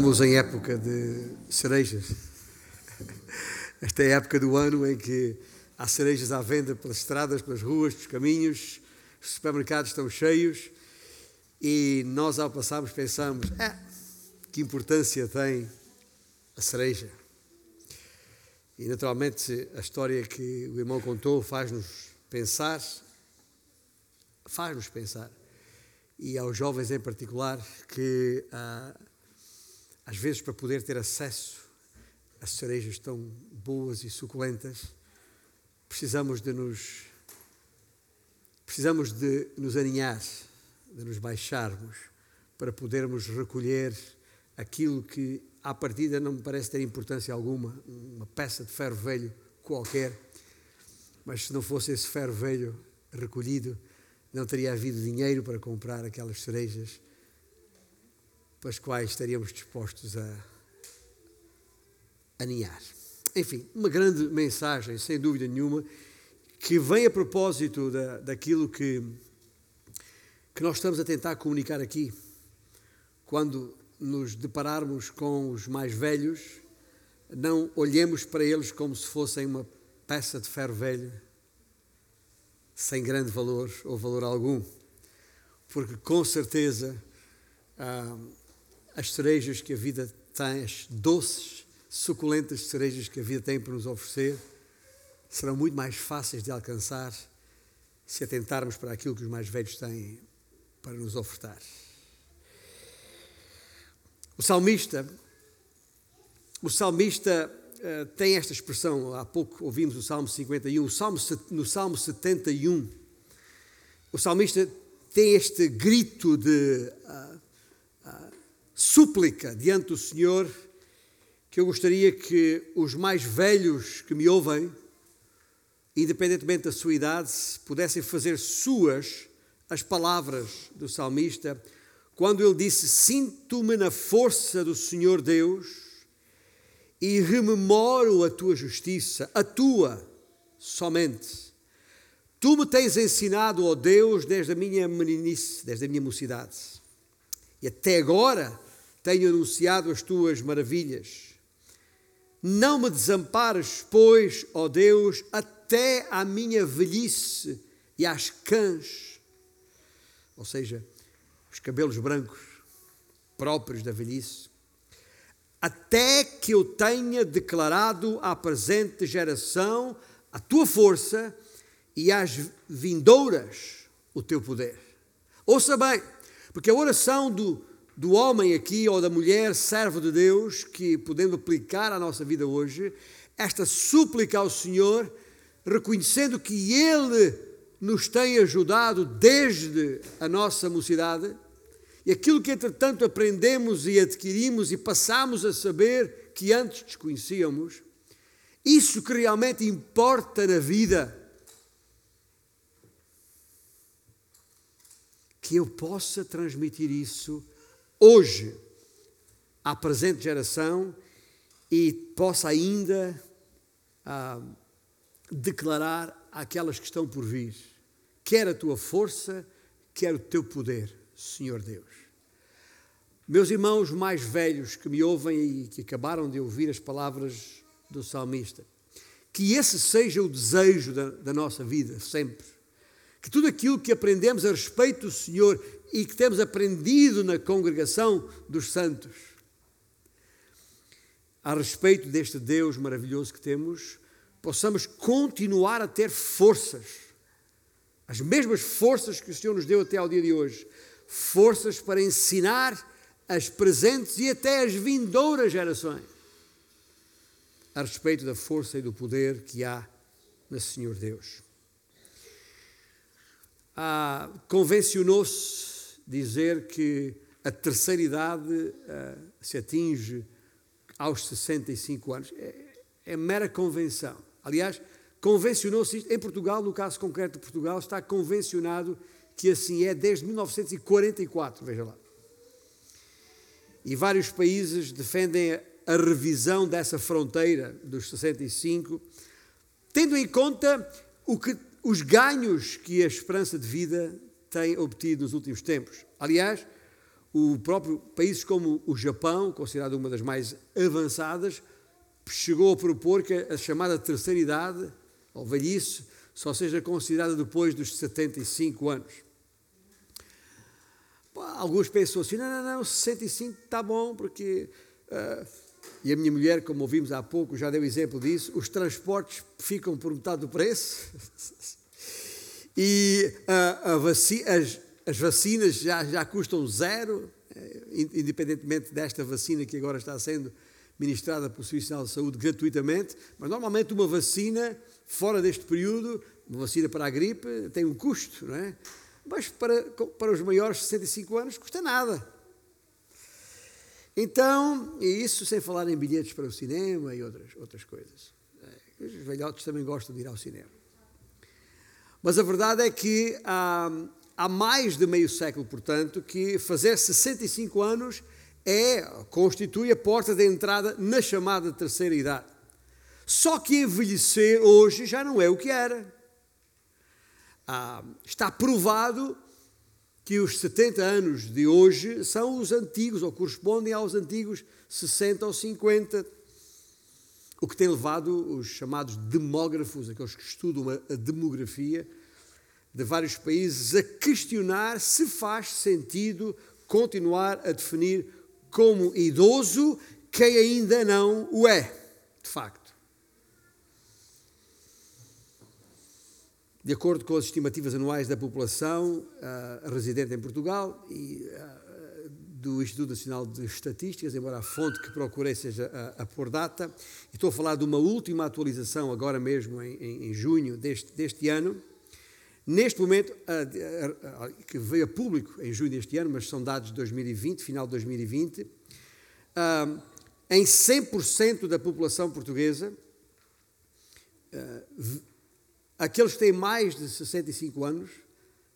Estamos em época de cerejas. Esta é a época do ano em que há cerejas à venda pelas estradas, pelas ruas, pelos caminhos, os supermercados estão cheios e nós, ao passarmos, pensamos: é, que importância tem a cereja? E naturalmente a história que o irmão contou faz-nos pensar, faz-nos pensar, e aos jovens em particular, que. Ah, às vezes, para poder ter acesso a cerejas tão boas e suculentas, precisamos de nos precisamos de nos aninhar, de nos baixarmos para podermos recolher aquilo que à partida não me parece ter importância alguma, uma peça de ferro velho qualquer, mas se não fosse esse ferro velho recolhido, não teria havido dinheiro para comprar aquelas cerejas pelas quais estaríamos dispostos a aninhar. Enfim, uma grande mensagem, sem dúvida nenhuma, que vem a propósito da, daquilo que, que nós estamos a tentar comunicar aqui. Quando nos depararmos com os mais velhos, não olhemos para eles como se fossem uma peça de ferro velho, sem grande valor ou valor algum, porque com certeza. Ah, as cerejas que a vida tem, as doces, suculentas cerejas que a vida tem para nos oferecer, serão muito mais fáceis de alcançar se atentarmos para aquilo que os mais velhos têm para nos ofertar. O salmista, o salmista uh, tem esta expressão, há pouco ouvimos o Salmo 51, o Salmo, no Salmo 71, o salmista tem este grito de uh, uh, súplica diante do Senhor que eu gostaria que os mais velhos que me ouvem, independentemente da sua idade, pudessem fazer suas as palavras do salmista quando ele disse: Sinto-me na força do Senhor Deus e rememoro a tua justiça, a tua somente. Tu me tens ensinado, ó Deus, desde a minha meninice, desde a minha mocidade. E até agora tenho anunciado as tuas maravilhas. Não me desampares, pois, ó Deus, até à minha velhice e às cãs, ou seja, os cabelos brancos próprios da velhice, até que eu tenha declarado à presente geração a tua força e às vindouras o teu poder. Ouça bem, porque a oração do do homem aqui ou da mulher, servo de Deus, que podemos aplicar à nossa vida hoje, esta súplica ao Senhor, reconhecendo que Ele nos tem ajudado desde a nossa mocidade, e aquilo que entretanto aprendemos e adquirimos e passamos a saber que antes desconhecíamos, isso que realmente importa na vida, que eu possa transmitir isso hoje à presente geração e possa ainda ah, declarar àquelas que estão por vir, quer a tua força, quer o teu poder, Senhor Deus. Meus irmãos mais velhos que me ouvem e que acabaram de ouvir as palavras do salmista, que esse seja o desejo da, da nossa vida, sempre. Que tudo aquilo que aprendemos a respeito do Senhor e que temos aprendido na congregação dos santos a respeito deste Deus maravilhoso que temos, possamos continuar a ter forças, as mesmas forças que o Senhor nos deu até ao dia de hoje, forças para ensinar as presentes e até as vindouras gerações a respeito da força e do poder que há no Senhor Deus. Ah, Convencionou-se dizer que a terceira idade uh, se atinge aos 65 anos. É, é mera convenção. Aliás, convencionou-se isto. Em Portugal, no caso concreto de Portugal, está convencionado que assim é desde 1944, veja lá. E vários países defendem a revisão dessa fronteira dos 65, tendo em conta o que, os ganhos que a esperança de vida tem obtido nos últimos tempos. Aliás, o próprio países como o Japão, considerado uma das mais avançadas, chegou a propor que a chamada terceira idade, ou velhice, só seja considerada depois dos 75 anos. Alguns pensam assim, não, não, não, 65 está bom, porque... Uh, e a minha mulher, como ouvimos há pouco, já deu exemplo disso, os transportes ficam por metade do preço. e uh, vaci as, as, vacinas já, já custam zero, eh, independentemente desta vacina que agora está sendo ministrada pelo Serviço Nacional de Saúde gratuitamente, mas normalmente uma vacina fora deste período, uma vacina para a gripe, tem um custo, não é? Mas para, para os maiores de 65 anos custa nada. Então, e isso sem falar em bilhetes para o cinema e outras, outras coisas. É, os velhotes também gostam de ir ao cinema. Mas a verdade é que há, há mais de meio século, portanto, que fazer 65 anos é, constitui a porta de entrada na chamada terceira idade. Só que envelhecer hoje já não é o que era. Ah, está provado que os 70 anos de hoje são os antigos, ou correspondem aos antigos 60 ou 50, o que tem levado os chamados demógrafos, aqueles que estudam a demografia de vários países, a questionar se faz sentido continuar a definir como idoso quem ainda não o é, de facto. De acordo com as estimativas anuais da população uh, residente em Portugal e uh, do Instituto Nacional de Estatísticas, embora a fonte que procurei seja a, a por data, estou a falar de uma última atualização agora mesmo em, em, em junho deste, deste ano, Neste momento, que veio a público em junho deste ano, mas são dados de 2020, final de 2020, em 100% da população portuguesa, aqueles que têm mais de 65 anos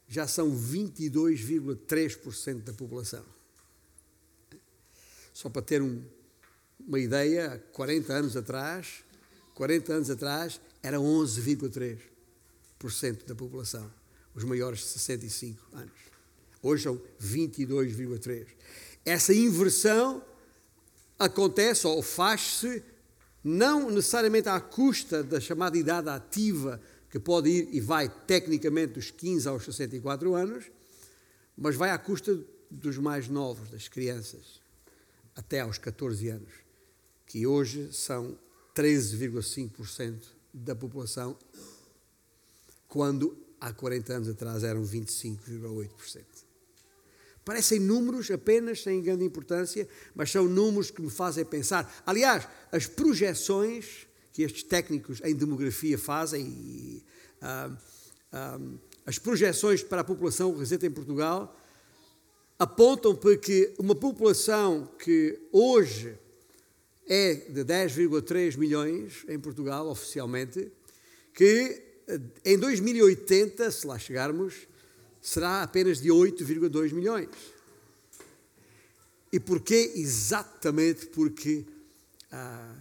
já são 22,3% da população. Só para ter um, uma ideia, 40 anos atrás, 40 anos atrás era 11,3% da população, os maiores de 65 anos. Hoje são 22,3%. Essa inversão acontece ou faz-se não necessariamente à custa da chamada idade ativa, que pode ir e vai tecnicamente dos 15 aos 64 anos, mas vai à custa dos mais novos, das crianças, até aos 14 anos, que hoje são 13,5% da população quando há 40 anos atrás eram 25,8%. Parecem números apenas sem grande importância, mas são números que me fazem pensar. Aliás, as projeções que estes técnicos em demografia fazem, e, ah, ah, as projeções para a população residente em Portugal, apontam para que uma população que hoje é de 10,3 milhões em Portugal, oficialmente, que em 2080, se lá chegarmos, será apenas de 8,2 milhões. E porquê? Exatamente porque ah,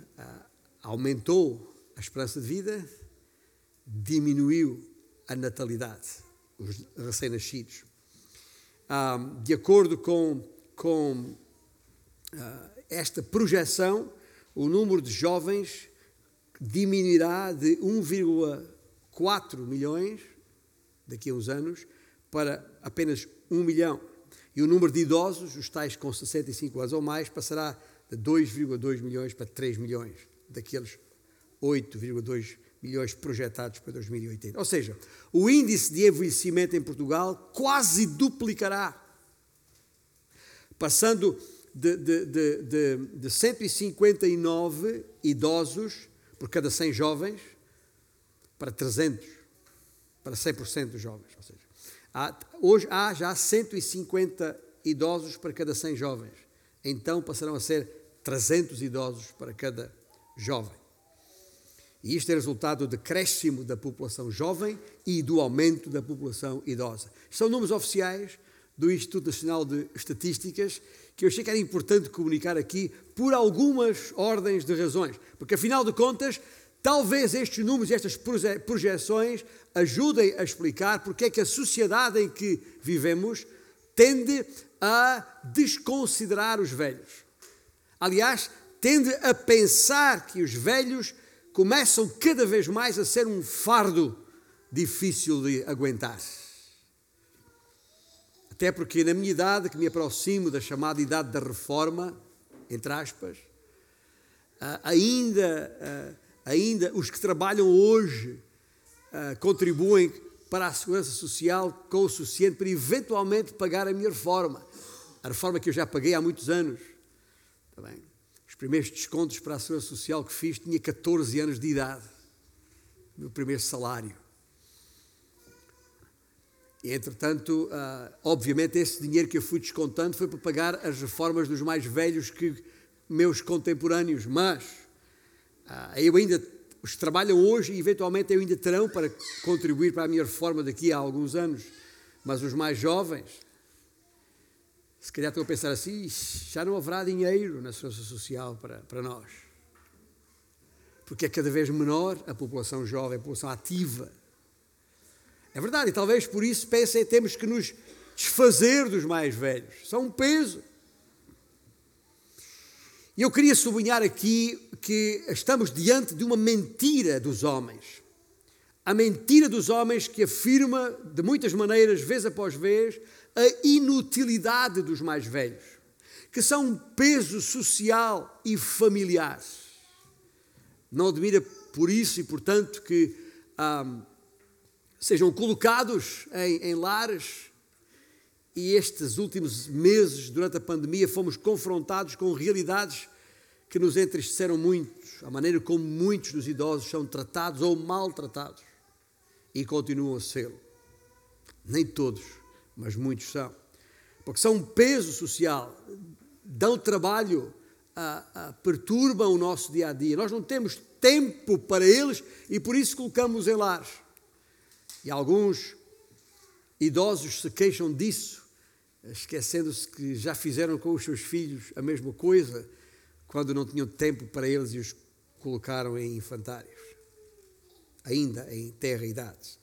aumentou a esperança de vida, diminuiu a natalidade, os recém-nascidos. Ah, de acordo com, com ah, esta projeção, o número de jovens diminuirá de 1,1 4 milhões, daqui a uns anos, para apenas 1 milhão. E o número de idosos, os tais com 65 anos ou mais, passará de 2,2 milhões para 3 milhões, daqueles 8,2 milhões projetados para 2080. Ou seja, o índice de envelhecimento em Portugal quase duplicará, passando de, de, de, de 159 idosos por cada 100 jovens para 300, para 100% dos jovens. Ou seja, há, hoje há já 150 idosos para cada 100 jovens. Então passarão a ser 300 idosos para cada jovem. E isto é resultado do decréscimo da população jovem e do aumento da população idosa. São números oficiais do Instituto Nacional de Estatísticas que eu achei que era importante comunicar aqui por algumas ordens de razões, porque afinal de contas Talvez estes números e estas projeções ajudem a explicar porque é que a sociedade em que vivemos tende a desconsiderar os velhos. Aliás, tende a pensar que os velhos começam cada vez mais a ser um fardo difícil de aguentar. Até porque na minha idade, que me aproximo da chamada idade da reforma, entre aspas, ah, ainda, ah, ainda os que trabalham hoje ah, contribuem para a segurança social com o suficiente para eventualmente pagar a minha reforma. A reforma que eu já paguei há muitos anos. Está bem? Os primeiros descontos para a segurança social que fiz tinha 14 anos de idade. Meu primeiro salário. E, entretanto, uh, obviamente, esse dinheiro que eu fui descontando foi para pagar as reformas dos mais velhos que meus contemporâneos, mas uh, eu ainda, os trabalham hoje, eventualmente, eu ainda terão para contribuir para a minha reforma daqui a alguns anos, mas os mais jovens, se calhar estão a pensar assim, já não haverá dinheiro na segurança social para, para nós. Porque é cada vez menor a população jovem, a população ativa é verdade, e talvez por isso pensem temos que nos desfazer dos mais velhos. São um peso. E eu queria sublinhar aqui que estamos diante de uma mentira dos homens. A mentira dos homens que afirma, de muitas maneiras, vez após vez, a inutilidade dos mais velhos, que são um peso social e familiar. Não admira por isso e, portanto, que. Sejam colocados em, em lares. E estes últimos meses, durante a pandemia, fomos confrontados com realidades que nos entristeceram muito, a maneira como muitos dos idosos são tratados ou maltratados e continuam a ser. Nem todos, mas muitos são. Porque são um peso social, dão trabalho, a, a, perturbam o nosso dia a dia. Nós não temos tempo para eles e por isso colocamos em lares. E alguns idosos se queixam disso, esquecendo-se que já fizeram com os seus filhos a mesma coisa quando não tinham tempo para eles e os colocaram em infantários, ainda em terra idade.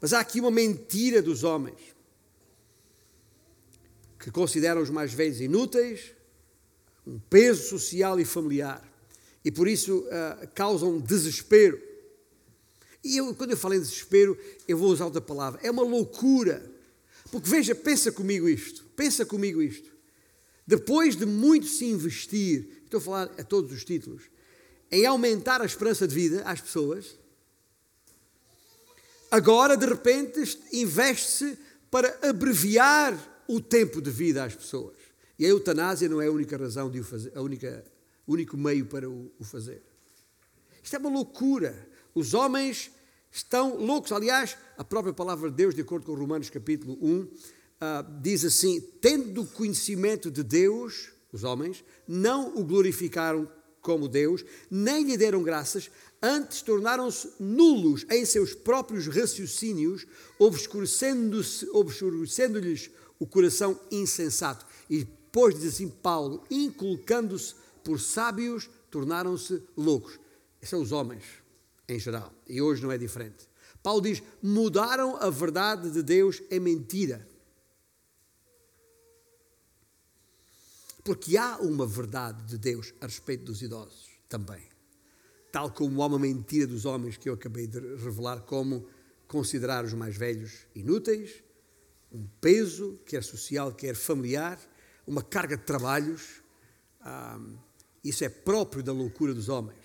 Mas há aqui uma mentira dos homens que consideram os mais velhos inúteis, um peso social e familiar, e por isso uh, causam desespero e eu, quando eu falo em desespero, eu vou usar outra palavra. É uma loucura. Porque veja, pensa comigo isto. Pensa comigo isto. Depois de muito se investir, estou a falar a todos os títulos, em aumentar a esperança de vida às pessoas, agora de repente investe-se para abreviar o tempo de vida às pessoas. E a eutanásia não é a única razão de o fazer, a única, único meio para o, o fazer. Isto é uma loucura. Os homens estão loucos. Aliás, a própria palavra de Deus, de acordo com Romanos capítulo 1, uh, ah, diz assim: tendo conhecimento de Deus, os homens, não o glorificaram como Deus, nem lhe deram graças, antes tornaram-se nulos em seus próprios raciocínios, obscurecendo-lhes obscurecendo o coração insensato. E depois diz assim Paulo, inculcando-se por sábios, tornaram-se loucos. Esses são os homens em geral. E hoje não é diferente. Paulo diz: mudaram a verdade de Deus em mentira. Porque há uma verdade de Deus a respeito dos idosos também. Tal como há uma mentira dos homens que eu acabei de revelar, como considerar os mais velhos inúteis, um peso, quer social, quer familiar, uma carga de trabalhos. Isso é próprio da loucura dos homens.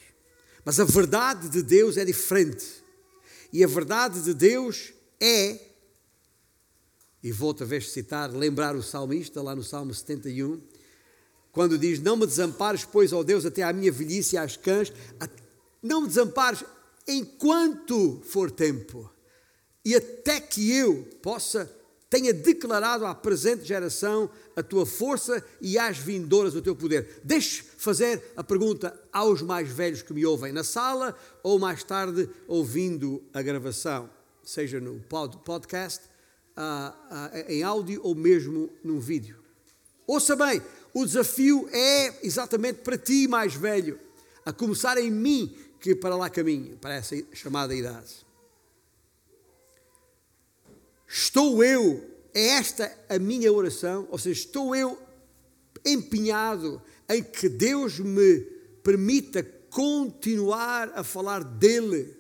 Mas a verdade de Deus é diferente. E a verdade de Deus é, e vou outra vez citar, lembrar o salmista lá no Salmo 71, quando diz: Não me desampares, pois, ó Deus, até à minha velhice e às cães, não me desampares enquanto for tempo, e até que eu possa tenha declarado à presente geração a tua força e às vindouras o teu poder. Deixe fazer a pergunta aos mais velhos que me ouvem na sala ou mais tarde ouvindo a gravação, seja no podcast, uh, uh, em áudio ou mesmo num vídeo. Ouça bem, o desafio é exatamente para ti, mais velho, a começar em mim, que para lá caminho, para essa chamada idade. Estou eu É esta a minha oração? Ou seja, estou eu empenhado em que Deus me permita continuar a falar dele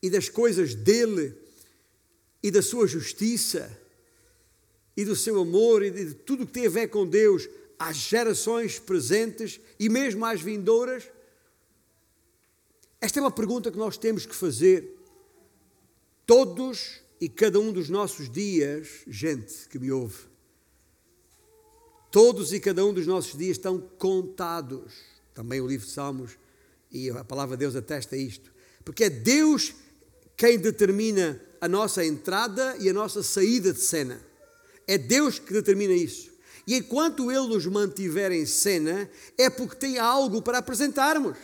e das coisas dele e da sua justiça e do seu amor e de tudo que tem a ver com Deus às gerações presentes e mesmo às vindouras? Esta é uma pergunta que nós temos que fazer todos e cada um dos nossos dias, gente que me ouve. Todos e cada um dos nossos dias estão contados. Também o livro de Salmos e a palavra de Deus atesta isto. Porque é Deus quem determina a nossa entrada e a nossa saída de cena. É Deus que determina isso. E enquanto Ele nos mantiver em cena, é porque tem algo para apresentarmos.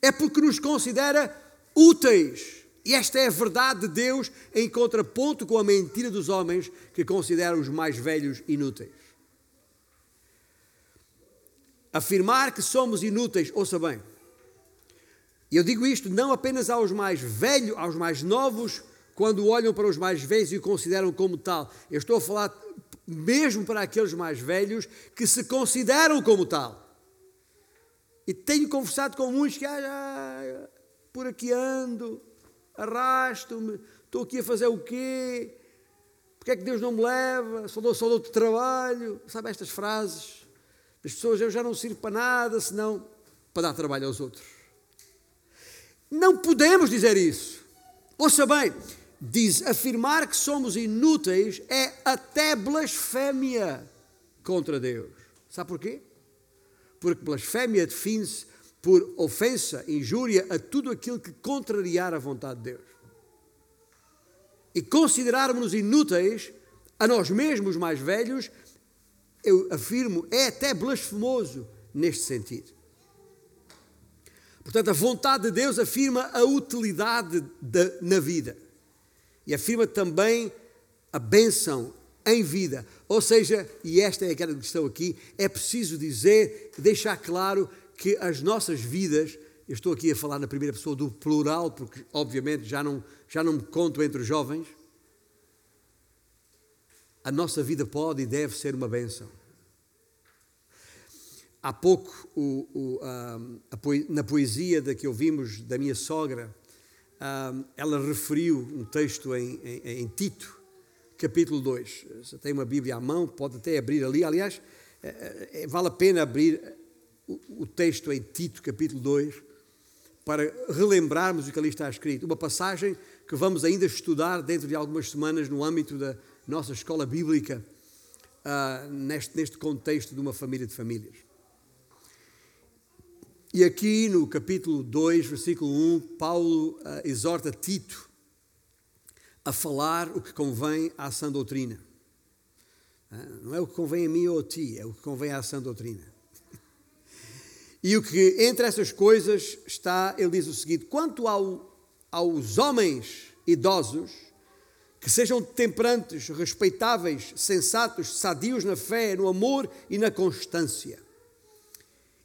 É porque nos considera úteis. E esta é a verdade de Deus em contraponto com a mentira dos homens que consideram os mais velhos inúteis. Afirmar que somos inúteis, ouça bem. E eu digo isto não apenas aos mais velhos, aos mais novos, quando olham para os mais velhos e o consideram como tal. Eu estou a falar mesmo para aqueles mais velhos que se consideram como tal. E tenho conversado com muitos que ah, ah, por aqui ando, arrasto-me, estou aqui a fazer o quê? Porque é que Deus não me leva? Só dou, só dou trabalho. Sabe estas frases? As pessoas, eu já não sirvo para nada, senão para dar trabalho aos outros. Não podemos dizer isso. Ouça bem, diz afirmar que somos inúteis é até blasfémia contra Deus. Sabe porquê? Porque blasfémia define-se por ofensa, injúria a tudo aquilo que contrariar a vontade de Deus. E considerarmos-nos inúteis a nós mesmos mais velhos, eu afirmo, é até blasfemoso neste sentido. Portanto, a vontade de Deus afirma a utilidade de, na vida e afirma também a bênção em vida. Ou seja, e esta é a questão aqui, é preciso dizer, deixar claro que as nossas vidas, eu estou aqui a falar na primeira pessoa do plural, porque obviamente já não, já não me conto entre os jovens, a nossa vida pode e deve ser uma bênção. Há pouco, o, o, a, na poesia da que ouvimos da minha sogra, ela referiu um texto em, em, em, Tito, capítulo 2. Você tem uma Bíblia à mão, pode até abrir ali. Aliás, é, é, vale a pena abrir o, texto em Tito, capítulo 2, para relembrarmos o que ali está escrito. Uma passagem que vamos ainda estudar dentro de algumas semanas no âmbito da nossa escola bíblica, uh, neste, neste contexto de uma família de famílias. E aqui no capítulo 2, versículo 1, Paulo uh, exorta Tito a falar o que convém à sã doutrina. Uh, não é o que convém a mim ou a ti, é o que convém à sã doutrina. E o que entre essas coisas está, ele diz o seguinte: quanto ao, aos homens idosos, que sejam temperantes, respeitáveis, sensatos, sadios na fé, no amor e na constância.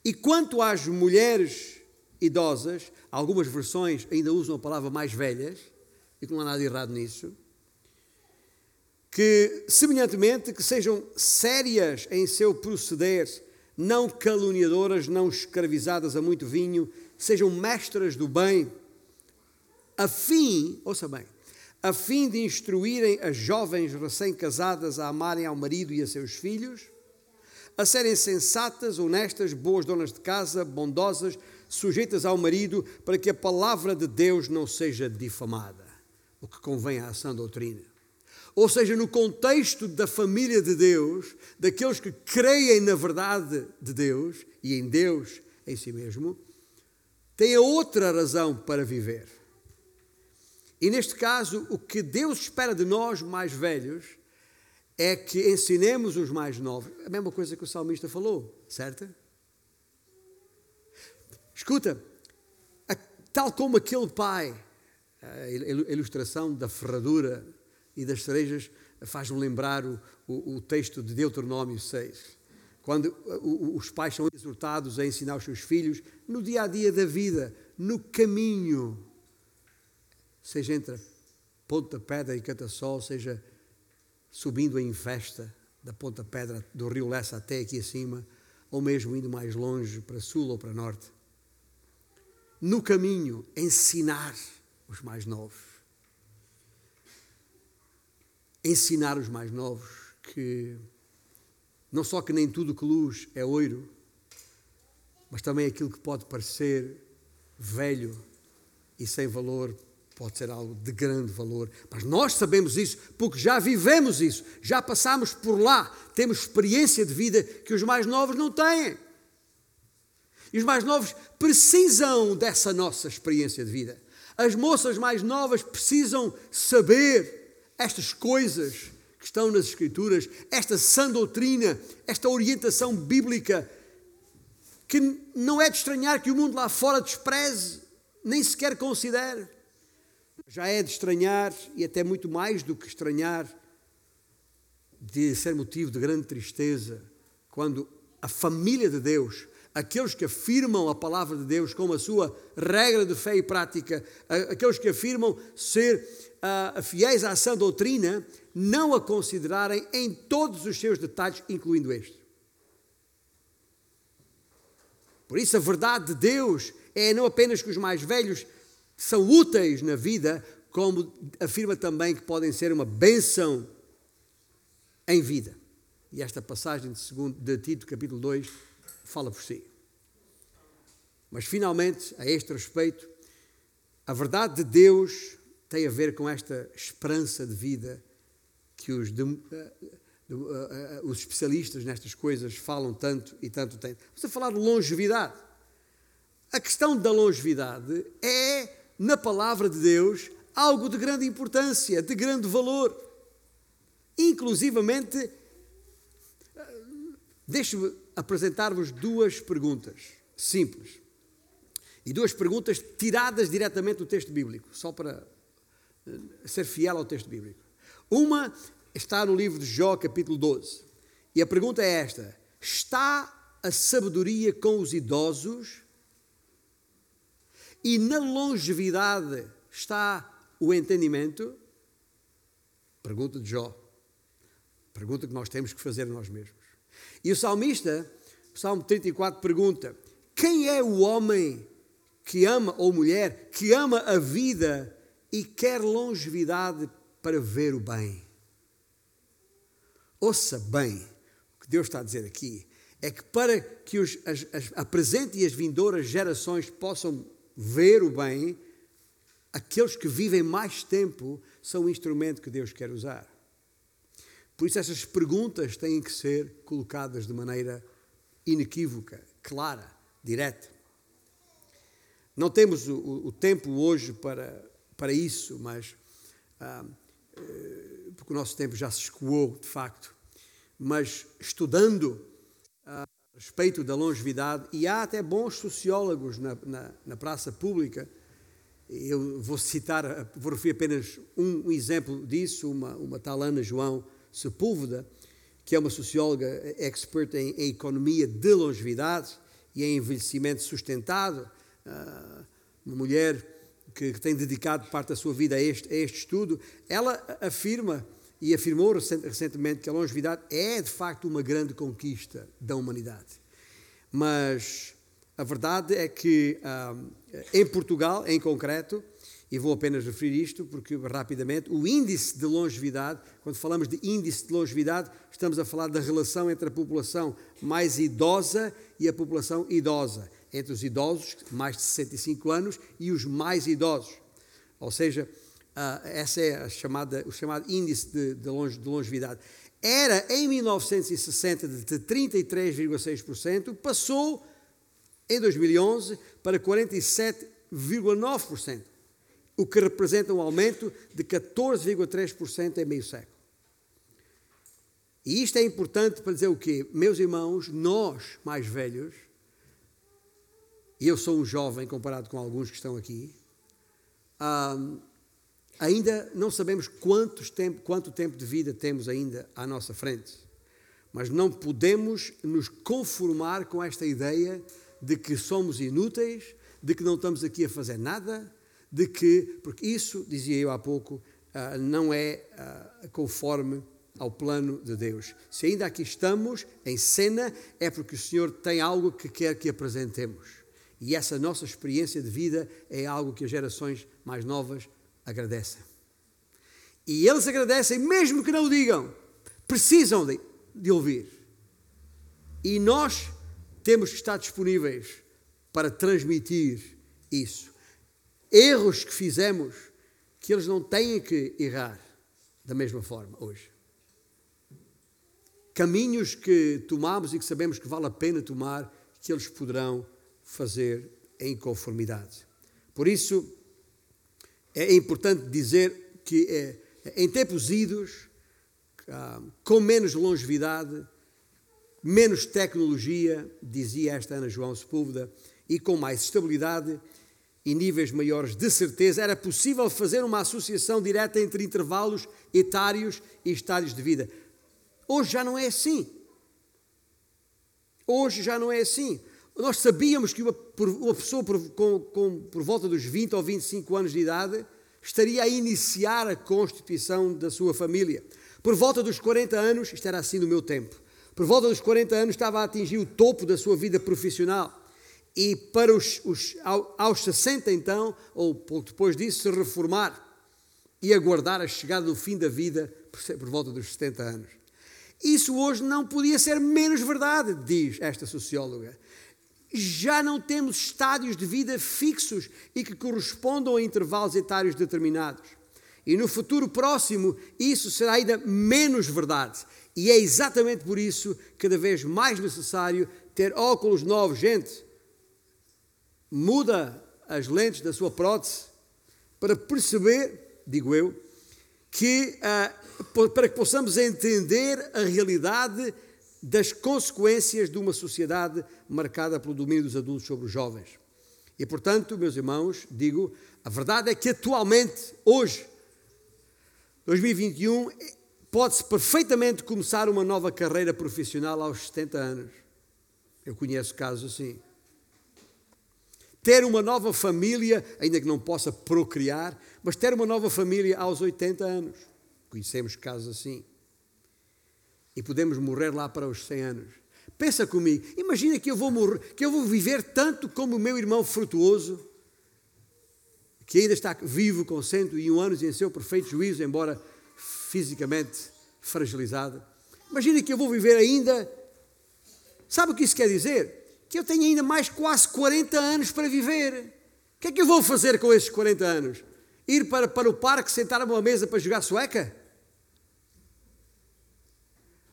E quanto às mulheres idosas, algumas versões ainda usam a palavra mais velhas, e não há nada errado nisso, que, semelhantemente, que sejam sérias em seu proceder, não caluniadoras, não escravizadas a muito vinho, sejam mestras do bem, a fim, ouça bem, a fim de instruírem as jovens recém-casadas a amarem ao marido e a seus filhos, a serem sensatas, honestas, boas donas de casa, bondosas, sujeitas ao marido, para que a palavra de Deus não seja difamada, o que convém à sã doutrina. Ou seja, no contexto da família de Deus, daqueles que creem na verdade de Deus e em Deus em si mesmo, têm outra razão para viver. E neste caso, o que Deus espera de nós mais velhos é que ensinemos os mais novos. A mesma coisa que o salmista falou, certo? Escuta, tal como aquele pai, a ilustração da ferradura e das cerejas faz-me lembrar o, o, o, texto de Deuteronômio 6. Quando os pais são exortados a ensinar os seus filhos no dia a dia da vida, no caminho, seja entre Ponta Pedra e Catassol, seja subindo em festa da Ponta Pedra do Rio Lessa até aqui acima, ou mesmo indo mais longe para sul ou para norte. No caminho, ensinar os mais novos. Ensinar os mais novos que não só que nem tudo que luz é ouro, mas também aquilo que pode parecer velho e sem valor pode ser algo de grande valor. Mas nós sabemos isso porque já vivemos isso, já passamos por lá, temos experiência de vida que os mais novos não têm. E os mais novos precisam dessa nossa experiência de vida. As moças mais novas precisam saber estas coisas que estão nas Escrituras, esta sã doutrina, esta orientação bíblica que não é de estranhar que o mundo lá fora despreze, nem sequer considere. Já é de estranhar, e até muito mais do que estranhar, de ser motivo de grande tristeza, quando a família de Deus, aqueles que afirmam a palavra de Deus como a sua regra de fé e prática, aqueles que afirmam ser uh, fiéis à sã doutrina, não a considerarem em todos os seus detalhes, incluindo este. Por isso, a verdade de Deus é não apenas que os mais velhos são úteis na vida, como afirma também que podem ser uma bênção em vida. E esta passagem de, segundo, de Tito, capítulo 2, fala por si. Mas, finalmente, a este respeito, a verdade de Deus tem a ver com esta esperança de vida que os de, uh, uh, os especialistas nestas coisas falam tanto e tanto. Vamos a falar de longevidade. A questão da longevidade é, na palavra de Deus, algo de grande importância, de grande valor. Inclusivamente, deixe-me apresentar-vos duas perguntas simples. E duas perguntas tiradas diretamente do texto bíblico, só para ser fiel ao texto bíblico. Uma está no livro de Jó, capítulo 12. E a pergunta é esta: Está a sabedoria com os idosos? E na longevidade está o entendimento? Pergunta de Jó. Pergunta que nós temos que fazer nós mesmos. E o salmista, Salmo 34, pergunta: Quem é o homem que ama, ou mulher, que ama a vida e quer longevidade para ver o bem? Ouça bem o que Deus está a dizer aqui. É que para que os, as, as, a presente e as vindouras gerações possam ver o bem, aqueles que vivem mais tempo são o instrumento que Deus quer usar. Por isso, essas perguntas têm que ser colocadas de maneira inequívoca, clara, direta. Não temos o, o tempo hoje para, para isso, mas. Ah, eh, porque o nosso tempo já se escoou, de facto mas estudando a respeito da longevidade, e há até bons sociólogos na, na, na praça pública, eu vou citar, vou referir apenas um, exemplo disso, uma, uma tal Ana João Sepúlveda, que é uma socióloga expert em, em, economia de longevidade e em envelhecimento sustentado, uh, uma mulher que, tem dedicado parte da sua vida a este, a este estudo, ela afirma e afirmou recentemente que a longevidade é de facto uma grande conquista da humanidade. Mas a verdade é que ah, em Portugal, em concreto, e vou apenas referir isto porque rapidamente, o índice de longevidade, quando falamos de índice de longevidade, estamos a falar da relação entre a população mais idosa e a população idosa, entre os idosos, mais de 65 anos, e os mais idosos. Ou seja, Uh, essa é chamada, o chamado índice de, de, longe, de longevidade. Era em 1960 de 33,6%, passou em 2011 para 47,9%, o que representa um aumento de 14,3% em meio século. E isto é importante para dizer o quê? Meus irmãos, nós mais velhos, e eu sou um jovem comparado com alguns que estão aqui, um, Ainda não sabemos tempo, quanto tempo de vida temos ainda à nossa frente, mas não podemos nos conformar com esta ideia de que somos inúteis, de que não estamos aqui a fazer nada, de que, porque isso, dizia eu há pouco, uh, não é uh, conforme ao plano de Deus. Se ainda aqui estamos em cena, é porque o Senhor tem algo que quer que apresentemos. E essa nossa experiência de vida é algo que as gerações mais novas agradecem. E eles agradecem, mesmo que não o digam, precisam de, de ouvir. E nós temos que estar disponíveis para transmitir isso. Erros que fizemos, que eles não têm que errar da mesma forma hoje. Caminhos que tomamos e que sabemos que vale a pena tomar, que eles poderão fazer em conformidade. Por isso, é importante dizer que é, em tempos idos, com menos longevidade, menos tecnologia, dizia esta Ana João Sepúlveda, e com mais estabilidade e níveis maiores de certeza, era possível fazer uma associação direta entre intervalos etários e estádios de vida. Hoje já não é assim. Hoje já não é assim. Nós sabíamos que uma, uma pessoa por, com, com, por volta dos 20 ou 25 anos de idade estaria a iniciar a constituição da sua família. Por volta dos 40 anos, isto era assim no meu tempo, por volta dos 40 anos estava a atingir o topo da sua vida profissional. E para os, os aos 60 então, ou depois disso, se reformar e aguardar a chegada do fim da vida por volta dos 70 anos. Isso hoje não podia ser menos verdade, diz esta socióloga. Já não temos estádios de vida fixos e que correspondam a intervalos etários determinados. E no futuro próximo, isso será ainda menos verdade. E é exatamente por isso cada vez mais necessário ter óculos novos. Gente, muda as lentes da sua prótese para perceber, digo eu, que uh, para que possamos entender a realidade das consequências de uma sociedade marcada pelo domínio dos adultos sobre os jovens. E portanto, meus irmãos, digo, a verdade é que atualmente, hoje, 2021, pode-se perfeitamente começar uma nova carreira profissional aos 70 anos. Eu conheço casos assim. Ter uma nova família, ainda que não possa procriar, mas ter uma nova família aos 80 anos. Conhecemos casos assim. E podemos morrer lá para os 100 anos. Pensa comigo, imagina que eu vou morrer, que eu vou viver tanto como o meu irmão frutuoso, que ainda está vivo com 101 anos e em seu perfeito juízo, embora fisicamente fragilizada. Imagina que eu vou viver ainda. Sabe o que isso quer dizer? Que eu tenho ainda mais quase 40 anos para viver. O que é que eu vou fazer com esses 40 anos? Ir para, para o parque, sentar a uma mesa para jogar sueca?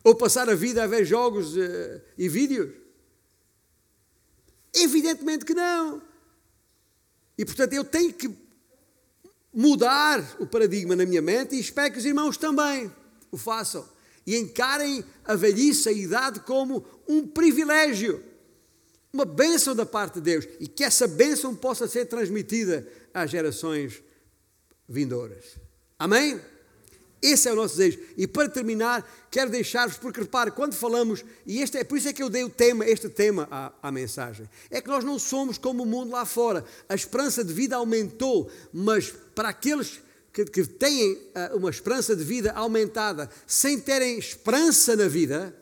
Ou passar a vida a ver jogos uh, e vídeos? Evidentemente que não. E portanto eu tenho que mudar o paradigma na minha mente e espero que os irmãos também o façam e encarem a velhice, a idade, como um privilégio, uma bênção da parte de Deus e que essa bênção possa ser transmitida às gerações vindouras. Amém? Esse é o nosso desejo. E para terminar, quero deixar-vos, porque repare, quando falamos, e este é por isso é que eu dei o tema, este tema à, à mensagem, é que nós não somos como o mundo lá fora. A esperança de vida aumentou, mas para aqueles que, que têm uh, uma esperança de vida aumentada sem terem esperança na vida,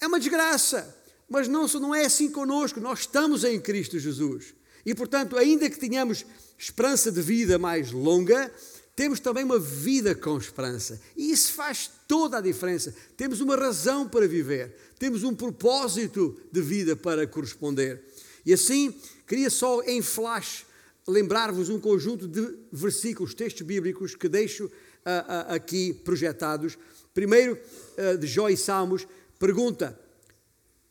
é uma desgraça. Mas não, não é assim conosco, nós estamos em Cristo Jesus. E portanto, ainda que tenhamos esperança de vida mais longa, temos também uma vida com esperança. E isso faz toda a diferença. Temos uma razão para viver, temos um propósito de vida para corresponder. E assim, queria só em flash lembrar-vos um conjunto de versículos, textos bíblicos que deixo uh, uh, aqui projetados. Primeiro, uh, de Jó e Salmos, pergunta.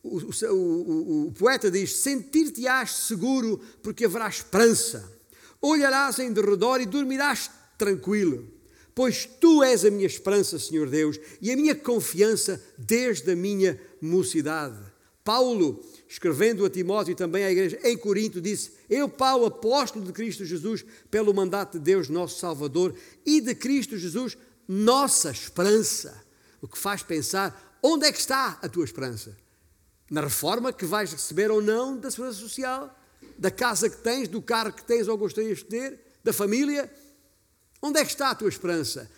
O, o, o, o poeta diz: Sentir-te-ás seguro, porque haverá esperança. Olharás em derredor e dormirás tranquilo, pois tu és a minha esperança, Senhor Deus, e a minha confiança desde a minha mocidade. Paulo, escrevendo a Timóteo e também à igreja em Corinto, disse: Eu, Paulo, apóstolo de Cristo Jesus, pelo mandato de Deus, nosso Salvador, e de Cristo Jesus, nossa esperança. O que faz pensar onde é que está a tua esperança? Na reforma que vais receber ou não da segurança social, da casa que tens, do carro que tens ou gostarias de ter, da família? Onde é que está a tua esperança?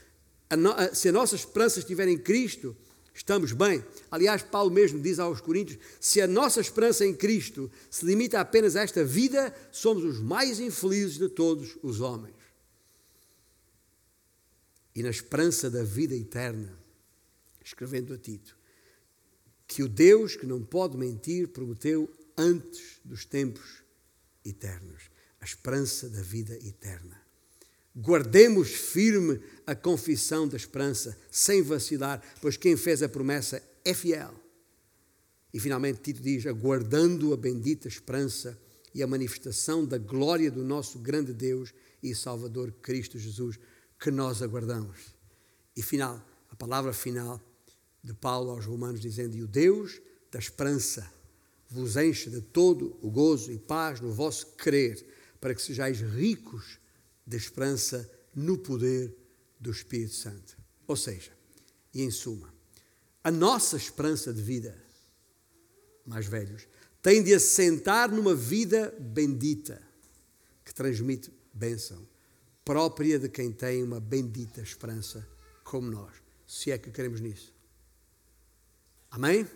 Se a nossa esperança estiver em Cristo, estamos bem. Aliás, Paulo mesmo diz aos Coríntios: se a nossa esperança em Cristo se limita apenas a esta vida, somos os mais infelizes de todos os homens. E na esperança da vida eterna, escrevendo a Tito, que o Deus que não pode mentir prometeu antes dos tempos eternos a esperança da vida eterna. Guardemos firme a confissão da esperança, sem vacilar, pois quem fez a promessa é fiel. E finalmente Tito diz: aguardando a bendita esperança e a manifestação da glória do nosso grande Deus e Salvador Cristo Jesus, que nós aguardamos. E final, a palavra final de Paulo aos Romanos, dizendo: E o Deus da esperança vos enche de todo o gozo e paz no vosso crer, para que sejais ricos de esperança no poder do Espírito Santo. Ou seja, e em suma, a nossa esperança de vida, mais velhos, tem de assentar numa vida bendita, que transmite bênção, própria de quem tem uma bendita esperança como nós, se é que queremos nisso. Amém?